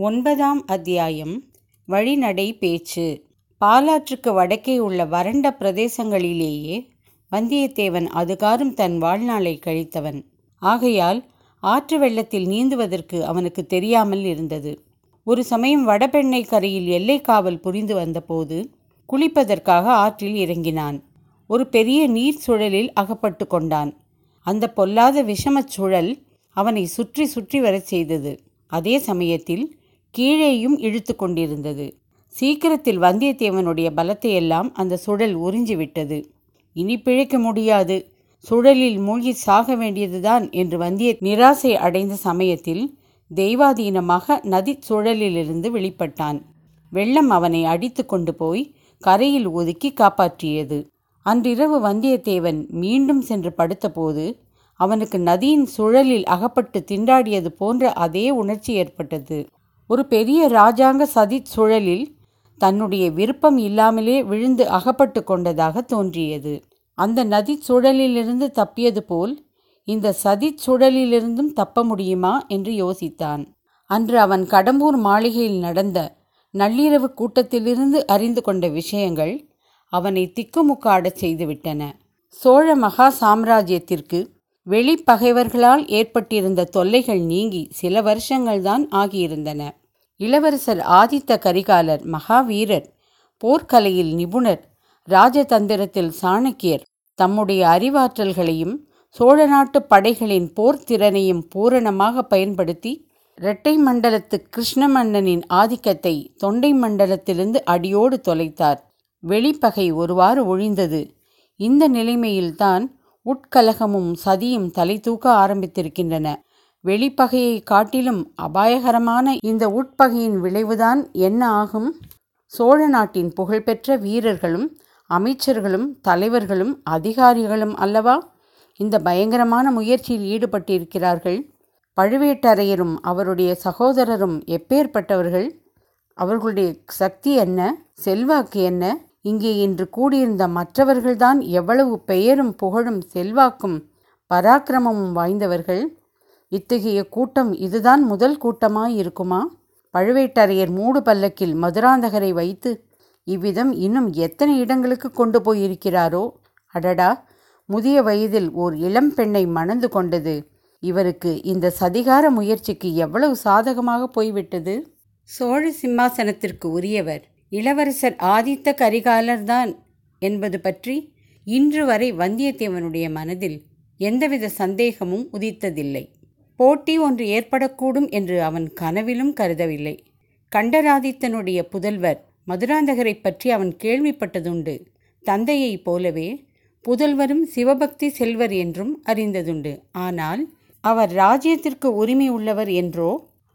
ஒன்பதாம் அத்தியாயம். வழிநடை பேச்சு. பாலாற்றுக்கு வடக்கே உள்ள வறண்ட பிரதேசங்களிலேயே வந்தியத்தேவன் அதுகாரும் தன் வாழ்நாளை கழித்தவன். ஆகையால் ஆற்று வெள்ளத்தில் நீந்துவதற்கு அவனுக்கு தெரியாமல் இருந்தது. ஒரு சமயம் வடபெண்ணை கரையில் எல்லை காவல் புரிந்து வந்தபோது குளிப்பதற்காக ஆற்றில் இறங்கினான். ஒரு பெரிய நீர் சுழலில் அகப்பட்டு கொண்டான். அந்த பொல்லாத விஷமச் சுழல் அவனை சுற்றி சுற்றி வரச் செய்தது. அதே சமயத்தில் கீழேயும் இழுத்து கொண்டிருந்தது. சீக்கிரத்தில் வந்தியத்தேவனுடைய பலத்தையெல்லாம் அந்த சுழல் உறிஞ்சிவிட்டது இனி பிழைக்க முடியாது. சுழலில் மூழ்கி சாக வேண்டியதுதான் என்று வந்திய நிராசை அடைந்த சமயத்தில் தெய்வாதீனமாக நதி சுழலிலிருந்து வெளிப்பட்டான். வெள்ளம் அவனை அடித்து கொண்டு போய் கரையில் ஒதுக்கி காப்பாற்றியது. அன்றிரவு வந்தியத்தேவன் மீண்டும் சென்று படுத்தபோது அவனுக்கு நதியின் சுழலில் அகப்பட்டு திண்டாடியது போன்ற அதே உணர்ச்சி ஏற்பட்டது. ஒரு பெரிய ராஜாங்க சதி சுழலில் தன்னுடைய விருப்பம் இல்லாமலே விழுந்து அகப்பட்டு கொண்டதாக தோன்றியது. அந்த நதி சுழலிலிருந்து தப்பியது போல் இந்த சதி சுழலிலிருந்தும் தப்ப முடியுமா என்று யோசித்தான். அன்று அவன் கடம்பூர் மாளிகையில் நடந்த நள்ளிரவு கூட்டத்திலிருந்து அறிந்து கொண்ட விஷயங்கள் அவனை திக்குமுக்காடச் செய்துவிட்டன. சோழ மகா சாம்ராஜ்யத்திற்கு வெளிப்பகைவர்களால் ஏற்பட்டிருந்த தொல்லைகள் நீங்கி சில வருஷங்கள்தான் ஆகியிருந்தன. இளவரசர் ஆதித்த கரிகாலர் மகாவீரர் போர்க்கலையில் நிபுணர் ராஜதந்திரத்தில் சாணக்கியர். தம்முடைய அறிவாற்றல்களையும் சோழ நாட்டு படைகளின் போர் திறனையும் பூரணமாக பயன்படுத்தி இரட்டை மண்டலத்து கிருஷ்ணமன்னனின் ஆதிக்கத்தை தொண்டை மண்டலத்திலிருந்து அடியோடு தொலைத்தார். வெளிப்பகை ஒருவாறு ஒழிந்தது. இந்த நிலைமையில்தான் உட்கலகமும் சதியும் தலை தூக்க ஆரம்பித்திருக்கின்றன. வெளிப்பகையை காட்டிலும் அபாயகரமான இந்த உட்பகையின் விளைவுதான் என்ன ஆகும்? சோழ நாட்டின் புகழ்பெற்ற வீரர்களும் அமைச்சர்களும் தலைவர்களும் அதிகாரிகளும் அல்லவா? இந்த பயங்கரமான முயற்சியில் ஈடுபட்டிருக்கிறார்கள். பழுவேட்டரையரும் அவருடைய சகோதரரும் எப்பேற்பட்டவர்கள்? அவர்களுடைய சக்தி என்ன? செல்வாக்கு என்ன? இங்கே இன்று கூடியிருந்த மற்றவர்கள்தான் எவ்வளவு பெயரும் புகழும் செல்வாக்கும் பராக்கிரமமும் வாய்ந்தவர்கள்? இத்தகைய கூட்டம் இதுதான் முதல் கூட்டமாய் இருக்குமா பழுவேட்டரையர் மூடு பல்லக்கில் மதுராந்தகரை வைத்து இவ்விதம் இன்னும் எத்தனை இடங்களுக்கு கொண்டு போயிருக்கிறாரோ? அடடா! முதிய வயதில் ஓர் இளம் பெண்ணை மணந்து கொண்டது இவருக்கு இந்த சதிகார முயற்சிக்கு எவ்வளவு சாதகமாக போய்விட்டது? சோழ சிம்மாசனத்திற்கு உரியவர் இளவரசர் ஆதித்த கரிகாலர்தான் என்பது பற்றி இன்று வரை வந்தியத்தேவனுடைய மனதில் எந்தவித சந்தேகமும் உதித்ததில்லை. போட்டி ஒன்று ஏற்படக்கூடும் என்று அவன் கனவிலும் கருதவில்லை. கண்டராதித்தனுடைய புதல்வர் மதுராந்தகரை பற்றி அவன் கேள்விப்பட்டதுண்டு. தந்தையைப் போலவே புதல்வரும் சிவபக்தி செல்வர் என்றும் அறிந்ததுண்டு. ஆனால் அவர் ராஜ்யத்திற்கு உரிமை உள்ளவர் என்றோ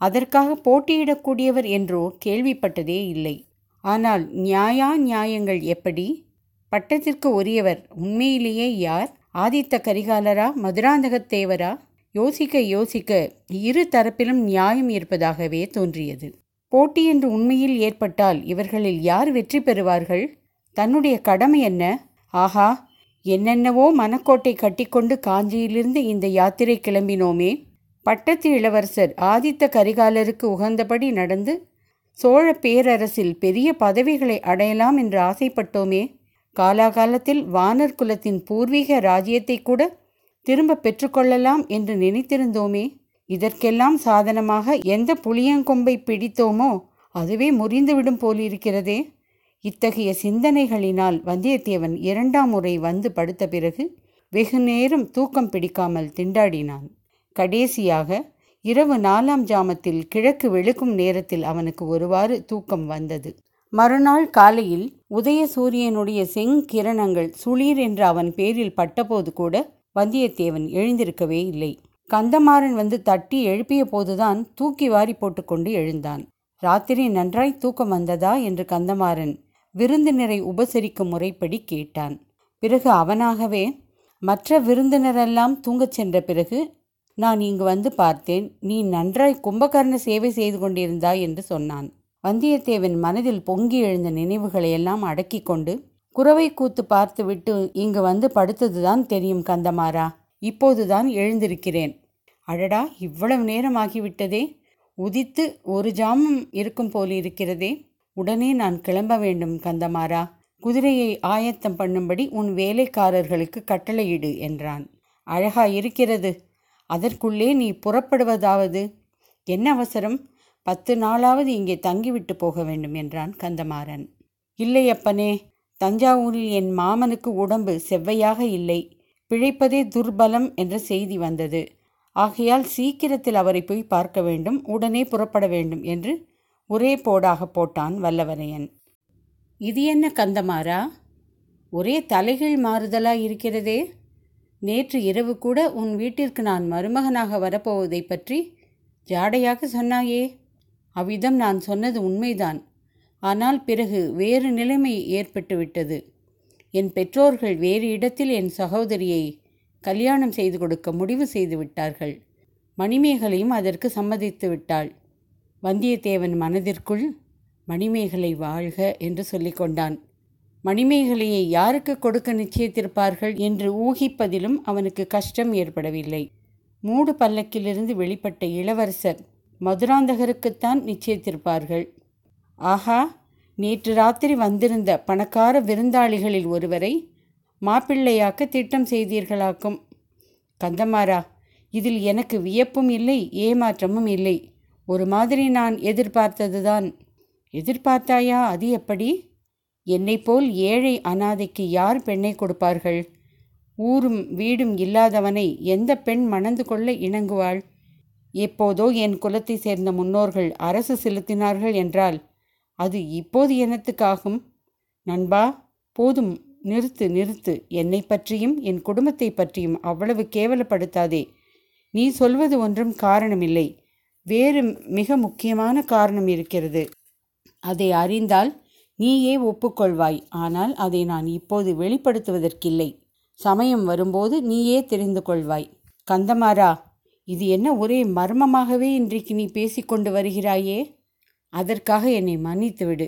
அதற்காக போட்டியிடக்கூடியவர் என்றோ கேள்விப்பட்டதே இல்லை. ஆனால் நியாயா நியாயங்கள் எப்படி? பட்டத்திற்கு உரியவர் உண்மையிலேயே யார்? ஆதித்த கரிகாலரா? மதுராந்தகத்தேவரா? யோசிக்க யோசிக்க இரு தரப்பிலும் நியாயம் இருப்பதாகவே தோன்றியது. போட்டி என்று உண்மையில் ஏற்பட்டால் இவர்களில் யார் வெற்றி பெறுவார்கள்? தன்னுடைய கடமை என்ன? ஆஹா என்னென்னவோ மனக்கோட்டை கட்டிக்கொண்டு காஞ்சியிலிருந்து இந்த யாத்திரை கிளம்பினோமே. பட்டத்து இளவரசர் ஆதித்த கரிகாலருக்கு உகந்தபடி நடந்து சோழ பேரரசில் பெரிய பதவிகளை அடையலாம் என்று ஆசைப்பட்டோமே. காலாகாலத்தில் வானர் குலத்தின் பூர்வீக ராஜ்யத்தை கூட திரும்ப பெற்றுக்கொள்ளலாம் என்று நினைத்திருந்தோமே. இதற்கெல்லாம் சாதனமாக எந்த புளியங்கொம்பை பிடித்தோமோ அதுவே முறிந்துவிடும் போலிருக்கிறதே. இத்தகைய சிந்தனைகளினால் வந்தியத்தேவன் இரண்டாம் முறை வந்து படுத்த பிறகு வெகு நேரம் தூக்கம் பிடிக்காமல் திண்டாடினான். கடைசியாக இரவு நாலாம் ஜாமத்தில் கிழக்கு வெளுக்கும் நேரத்தில் அவனுக்கு ஒருவாறு தூக்கம் வந்தது. மறுநாள் காலையில் உதய சூரியனுடைய செங்கிரணங்கள் சுளீர் என்று அவன் பேரில் பட்டபோது கூட வந்தியத்தேவன் எழுந்திருக்கவே இல்லை. கந்தமாறன் வந்து தட்டி எழுப்பிய போதுதான் தூக்கி வாரி போட்டுக்கொண்டு எழுந்தான். ராத்திரி நன்றாய் தூக்கம் வந்ததா? என்று கந்தமாறன் விருந்தினரை உபசரிக்கும் முறைப்படி கேட்டான். பிறகு அவனாகவே மற்ற விருந்தினரெல்லாம் தூங்கச் சென்ற பிறகு நான் இங்கு வந்து பார்த்தேன். நீ நன்றாய் கும்பகர்ண சேவை செய்து கொண்டிருந்தாய் என்று சொன்னான். வந்தியத்தேவன் மனதில் பொங்கி எழுந்த நினைவுகளையெல்லாம் அடக்கி கொண்டு குறவை கூத்து பார்த்துவிட்டு இங்கு வந்து படுத்ததுதான் தெரியும் கந்தமாரா இப்போதுதான் எழுந்திருக்கிறேன். அடடா இவ்வளவு நேரம் ஆகிவிட்டதே உதித்து ஒரு ஜாமம் இருக்கும் போல் இருக்கிறதே. உடனே நான் கிளம்ப வேண்டும் கந்தமாரா குதிரையை ஆயத்தம் பண்ணும்படி உன் வேலைக்காரர்களுக்கு கட்டளையிடு என்றான். அழகா இருக்கிறது. அதற்குள்ளே நீ புறப்படுவதாவது. என்ன அவசரம்? பத்து நாளாவது இங்கே தங்கிவிட்டு போக வேண்டும் என்றான் கந்தமாறன். இல்லை அப்பனே தஞ்சாவூரில் என் மாமனுக்கு உடம்பு செவ்வையாக இல்லை. பிழைப்பதே துர்பலம் என்ற செய்தி வந்தது. ஆகையால் சீக்கிரத்தில் அவரை போய் பார்க்க வேண்டும் உடனே புறப்பட வேண்டும் என்று ஒரே போடாக போட்டான் வல்லவரையன். இது என்ன கந்தமாரா ஒரே தலைகீழ் மாறுதலா இருக்கிறதே? நேற்று இரவு கூட உன் வீட்டிற்கு நான் மருமகனாக வரப்போவதை பற்றி ஜாடையாக சொன்னாயே? அவ்விதம் நான் சொன்னது உண்மைதான். ஆனால் பிறகு வேறு நிலைமை ஏற்பட்டுவிட்டது. என் பெற்றோர்கள் வேறு இடத்தில் என் சகோதரியை கல்யாணம் செய்து கொடுக்க முடிவு செய்து விட்டார்கள் மணிமேகலையும் அதற்கு சம்மதித்து விட்டாள். வந்தியத்தேவன் மனதிற்குள் மணிமேகலை வாழ்க என்று சொல்லிக்கொண்டான் மணிமேகலையை யாருக்கு கொடுக்க நிச்சயித்திருப்பார்கள் என்று ஊகிப்பதிலும் அவனுக்கு கஷ்டம் ஏற்படவில்லை. மூடு பல்லக்கிலிருந்து வெளிப்பட்ட இளவரசர் மதுராந்தகருக்குத்தான் நிச்சயித்திருப்பார்கள். ஆஹா நேற்று ராத்திரி வந்திருந்த பணக்கார விருந்தாளிகளில் ஒருவரை மாப்பிள்ளையாக்க திட்டம் செய்தீர்களாக்கும். கந்தமாரா இதில் எனக்கு வியப்பும் இல்லை ஏமாற்றமும் இல்லை. ஒரு மாதிரி நான் எதிர்பார்த்ததுதான். எதிர்பார்த்தாயா அது எப்படி? என்னை போல் ஏழை அனாதைக்கு யார் பெண்ணை கொடுப்பார்கள்? ஊரும் வீடும் இல்லாதவனை எந்த பெண் மணந்து கொள்ள இணங்குவாள்? எப்போதோ என் குலத்தை சேர்ந்த முன்னோர்கள் அரசு செலுத்தினார்கள் என்றால் அது இப்போது என்னத்துக்காகும்? நண்பா போதும். நிறுத்து நிறுத்து. என்னை பற்றியும் என் குடும்பத்தை பற்றியும் அவ்வளவு கேவலப்படுத்தாதே. நீ சொல்வது ஒன்றும் காரணமில்லை. வேறு மிக முக்கியமான காரணம் இருக்கிறது. அதை அறிந்தால் நீயே ஒப்புக்கொள்வாய். ஆனால் அதை நான் இப்போது வெளிப்படுத்துவதற்கில்லை. சமயம் வரும்போது நீயே தெரிந்து கொள்வாய். கந்தமாரா இது என்ன ஒரே மர்மமாகவே இன்றைக்கு நீ பேசிக்கொண்டு வருகிறாயே? அதற்காக என்னை மன்னித்துவிடு.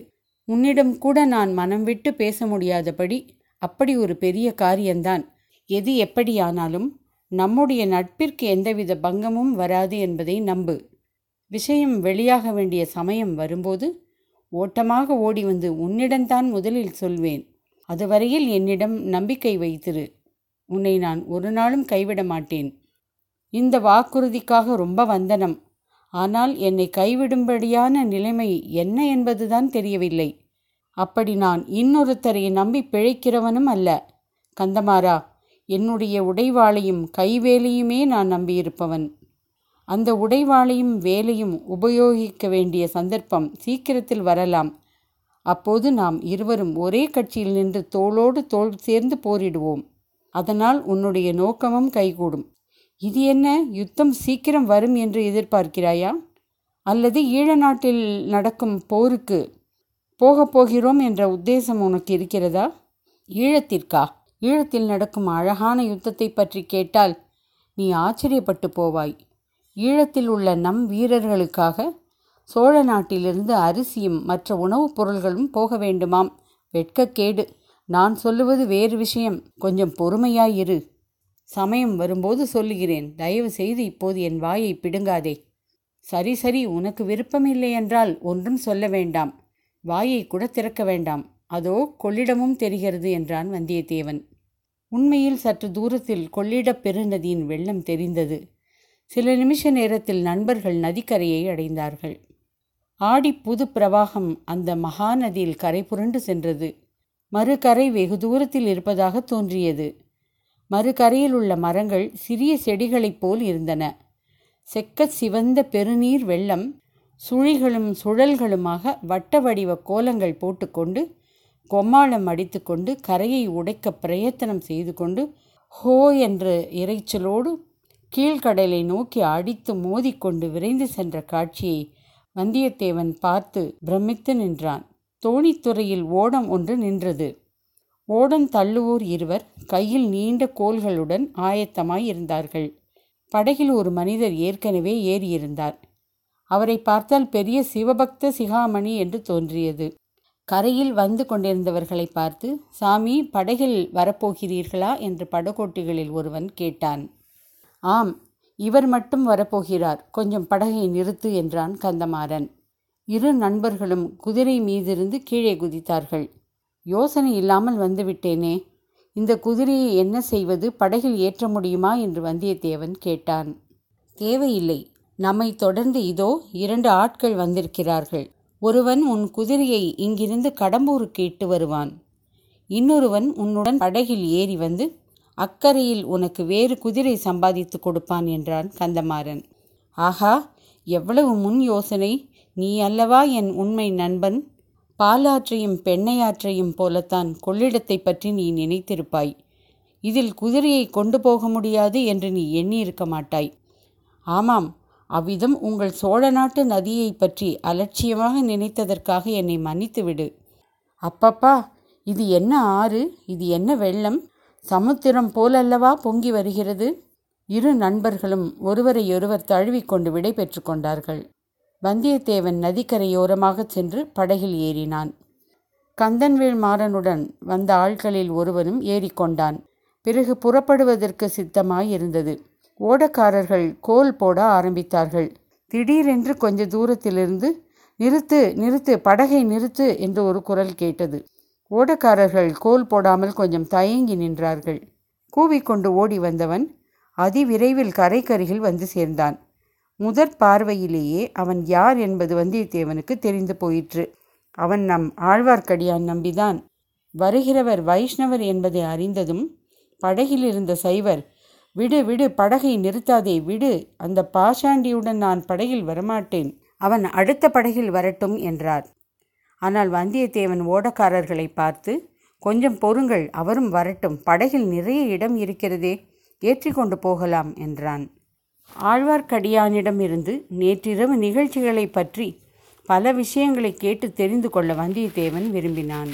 உன்னிடம் கூட நான் மனம் விட்டு பேச முடியாதபடி அப்படி ஒரு பெரிய காரியம்தான். எது எப்படியானாலும் நம்முடைய நட்பிற்கு எந்தவித பங்கமும் வராது என்பதை நம்பு. விஷயம் வெளியாக வேண்டிய சமயம் வரும்போது ஓட்டமாக ஓடி வந்து உன்னிடம்தான் முதலில் சொல்வேன். அதுவரையில் என்னிடம் நம்பிக்கை வைத்திரு. உன்னை நான் ஒரு நாளும் கைவிட மாட்டேன். இந்த வாக்குறுதிக்காக ரொம்ப வந்தனம். ஆனால் என்னை கைவிடும்படியான நிலைமை என்ன என்பதுதான் தெரியவில்லை. அப்படி நான் இன்னொருத்தரை நம்பி பிழைக்கிறவனும் அல்ல. கந்தமாரா என்னுடைய உடைவாளையும் கைவேலையுமே நான் நம்பியிருப்பவன். அந்த உடைவாளையும் வேலையும் உபயோகிக்க வேண்டிய சந்தர்ப்பம் சீக்கிரத்தில் வரலாம். அப்போது நாம் இருவரும் ஒரே கட்சியில் நின்று தோளோடு தோள் சேர்ந்து போரிடுவோம். அதனால் உன்னுடைய நோக்கமும் கைகூடும். இது என்ன? யுத்தம் சீக்கிரம் வரும் என்று எதிர்பார்க்கிறாயா? அல்லது ஈழ நாட்டில் நடக்கும் போருக்கு போகப் போகிறோம் என்ற உத்தேசம் உனக்கு இருக்கிறதா? ஈழத்திற்கா? ஈழத்தில் நடக்கும் அழகான யுத்தத்தை பற்றி கேட்டால் நீ ஆச்சரியப்பட்டு போவாய். ஈழத்தில் உள்ள நம் வீரர்களுக்காக சோழ நாட்டிலிருந்து அரிசியும் மற்ற உணவுப் பொருள்களும் போக வேண்டுமாம். வெட்கக்கேடு. நான் சொல்லுவது வேறு விஷயம். கொஞ்சம் பொறுமையாயிரு சமயம் வரும்போது சொல்லுகிறேன் தயவு செய்து இப்போது என் வாயை பிடுங்காதே. சரி சரி உனக்கு விருப்பமில்லை என்றால் ஒன்றும் சொல்ல வேண்டாம். வாயை கூட திறக்க வேண்டாம். அதோ கொள்ளிடமும் தெரிகிறது என்றான் வந்தியத்தேவன். உண்மையில் சற்று தூரத்தில் கொள்ளிடப் பெருநதியின் வெள்ளம் தெரிந்தது. சில நிமிஷ நேரத்தில் நண்பர்கள் நதிக்கரையை அடைந்தார்கள். ஆடி புது பிரவாகம் அந்த மகாநதியில் கரை புரண்டு சென்றது. மறுகரை வெகு தூரத்தில் இருப்பதாக தோன்றியது. மறுகரையில் உள்ள மரங்கள் சிறிய செடிகளைப் போல் இருந்தன. செக்க சிவந்த பெருநீர் வெள்ளம் சுழிகளும் சுழல்களுமாக வட்ட வடிவ கோலங்கள் போட்டுக்கொண்டு கொம்மாளம் அடித்துக்கொண்டு கரையை உடைக்க பிரயத்தனம் செய்து கொண்டு ஹோ என்ற இறைச்சலோடு கீழ்கடலை நோக்கி அடித்து மோதிக்கொண்டு விரைந்து சென்ற காட்சியை வந்தியத்தேவன் பார்த்து பிரமித்து நின்றான். தோணித்துறையில் ஓடம் ஒன்று நின்றது. ஓடம் தள்ளுவோர் இருவர் கையில் நீண்ட கோல்களுடன் ஆயத்தமாய் இருந்தார்கள். படகில் ஒரு மனிதர் ஏற்கனவே ஏறியிருந்தார். அவரை பார்த்தால் பெரிய சிவபக்த சிகாமணி என்று தோன்றியது. கரையில் வந்து கொண்டிருந்தவர்களை பார்த்து சாமி படகில் வரப்போகிறீர்களா? என்று படகோட்டிகளில் ஒருவன் கேட்டான். ஆம் இவர் மட்டும் வரப்போகிறார். கொஞ்சம் படகை நிறுத்து என்றான் கந்தமாறன். இரு நண்பர்களும் குதிரை மீதிருந்து கீழே குதித்தார்கள். யோசனை இல்லாமல் வந்துவிட்டேனே. இந்த குதிரையை என்ன செய்வது? படகில் ஏற்ற முடியுமா? என்று வந்தியத்தேவன் கேட்டான். தேவையில்லை. நம்மை தொடர்ந்து இதோ இரண்டு ஆட்கள் வந்திருக்கிறார்கள். ஒருவன் உன் குதிரையை இங்கிருந்து கடம்பூருக்கு இட்டு வருவான். இன்னொருவன் உன்னுடன் படகில் ஏறி வந்து அக்கறையில் உனக்கு வேறு குதிரை சம்பாதித்து கொடுப்பான் என்றான் கந்தமாறன். ஆஹா! எவ்வளவு முன் யோசனை. நீ அல்லவா என் உண்மை நண்பன்? பாலாற்றையும் பெண்ணையாற்றையும் போலத்தான் கொள்ளிடத்தை பற்றி நீ நினைத்திருப்பாய். இதில் குதிரையை கொண்டு போக முடியாது என்று நீ எண்ணியிருக்க மாட்டாய். ஆமாம் அவ்விதம் உங்கள் சோழ நாட்டு நதியை பற்றி அலட்சியமாக நினைத்ததற்காக என்னை மன்னித்துவிடு. அப்பப்பா இது என்ன ஆறு? இது என்ன வெள்ளம்? சமுத்திரம் போலல்லவா பொங்கி வருகிறது? இரு நண்பர்களும் ஒருவரையொருவர் தழுவிக்கொண்டு விடை பெற்று கொண்டார்கள். வந்தியத்தேவன் நதிக்கரையோரமாக சென்று படகில் ஏறினான். கந்தன்வேல் மாறனுடன் வந்த ஆட்களில் ஒருவனும் ஏறிக்கொண்டான். பிறகு புறப்படுவதற்கு சித்தமாயிருந்தது. ஓடக்காரர்கள் கோல் போட ஆரம்பித்தார்கள். திடீரென்று கொஞ்ச தூரத்திலிருந்து நிறுத்து நிறுத்து படகை நிறுத்து என்று ஒரு குரல் கேட்டது. ஓடக்காரர்கள் கோல் போடாமல் கொஞ்சம் தயங்கி நின்றார்கள். கூவிக்கொண்டு ஓடி வந்தவன் அதிவிரைவில் கரைக்கருகில் வந்து சேர்ந்தான். முதற் பார்வையிலேயே அவன் யார் என்பது வந்தியத்தேவனுக்கு தெரிந்து போயிற்று. அவன் நம் ஆழ்வார்க்கடியான் நம்பிதான். வருகிறவர் வைஷ்ணவர் என்பதை அறிந்ததும் படகில் இருந்த சைவர் விடு விடு படகை நிறுத்தாதே விடு அந்த பாஷாண்டியுடன் நான் படகில் வரமாட்டேன். அவன் அடுத்த படகில் வரட்டும் என்றார். ஆனால் வந்தியத்தேவன் ஓடக்காரர்களை பார்த்து கொஞ்சம் பொறுங்கள் அவரும் வரட்டும். படகில் நிறைய இடம் இருக்கிறதே ஏற்றி கொண்டு போகலாம் என்றான். ஆழ்வார்க்கடியானிடமிருந்து நேற்றிரவு நிகழ்ச்சிகளை பற்றி பல விஷயங்களை கேட்டு தெரிந்து கொள்ள வந்தியத்தேவன் விரும்பினான்.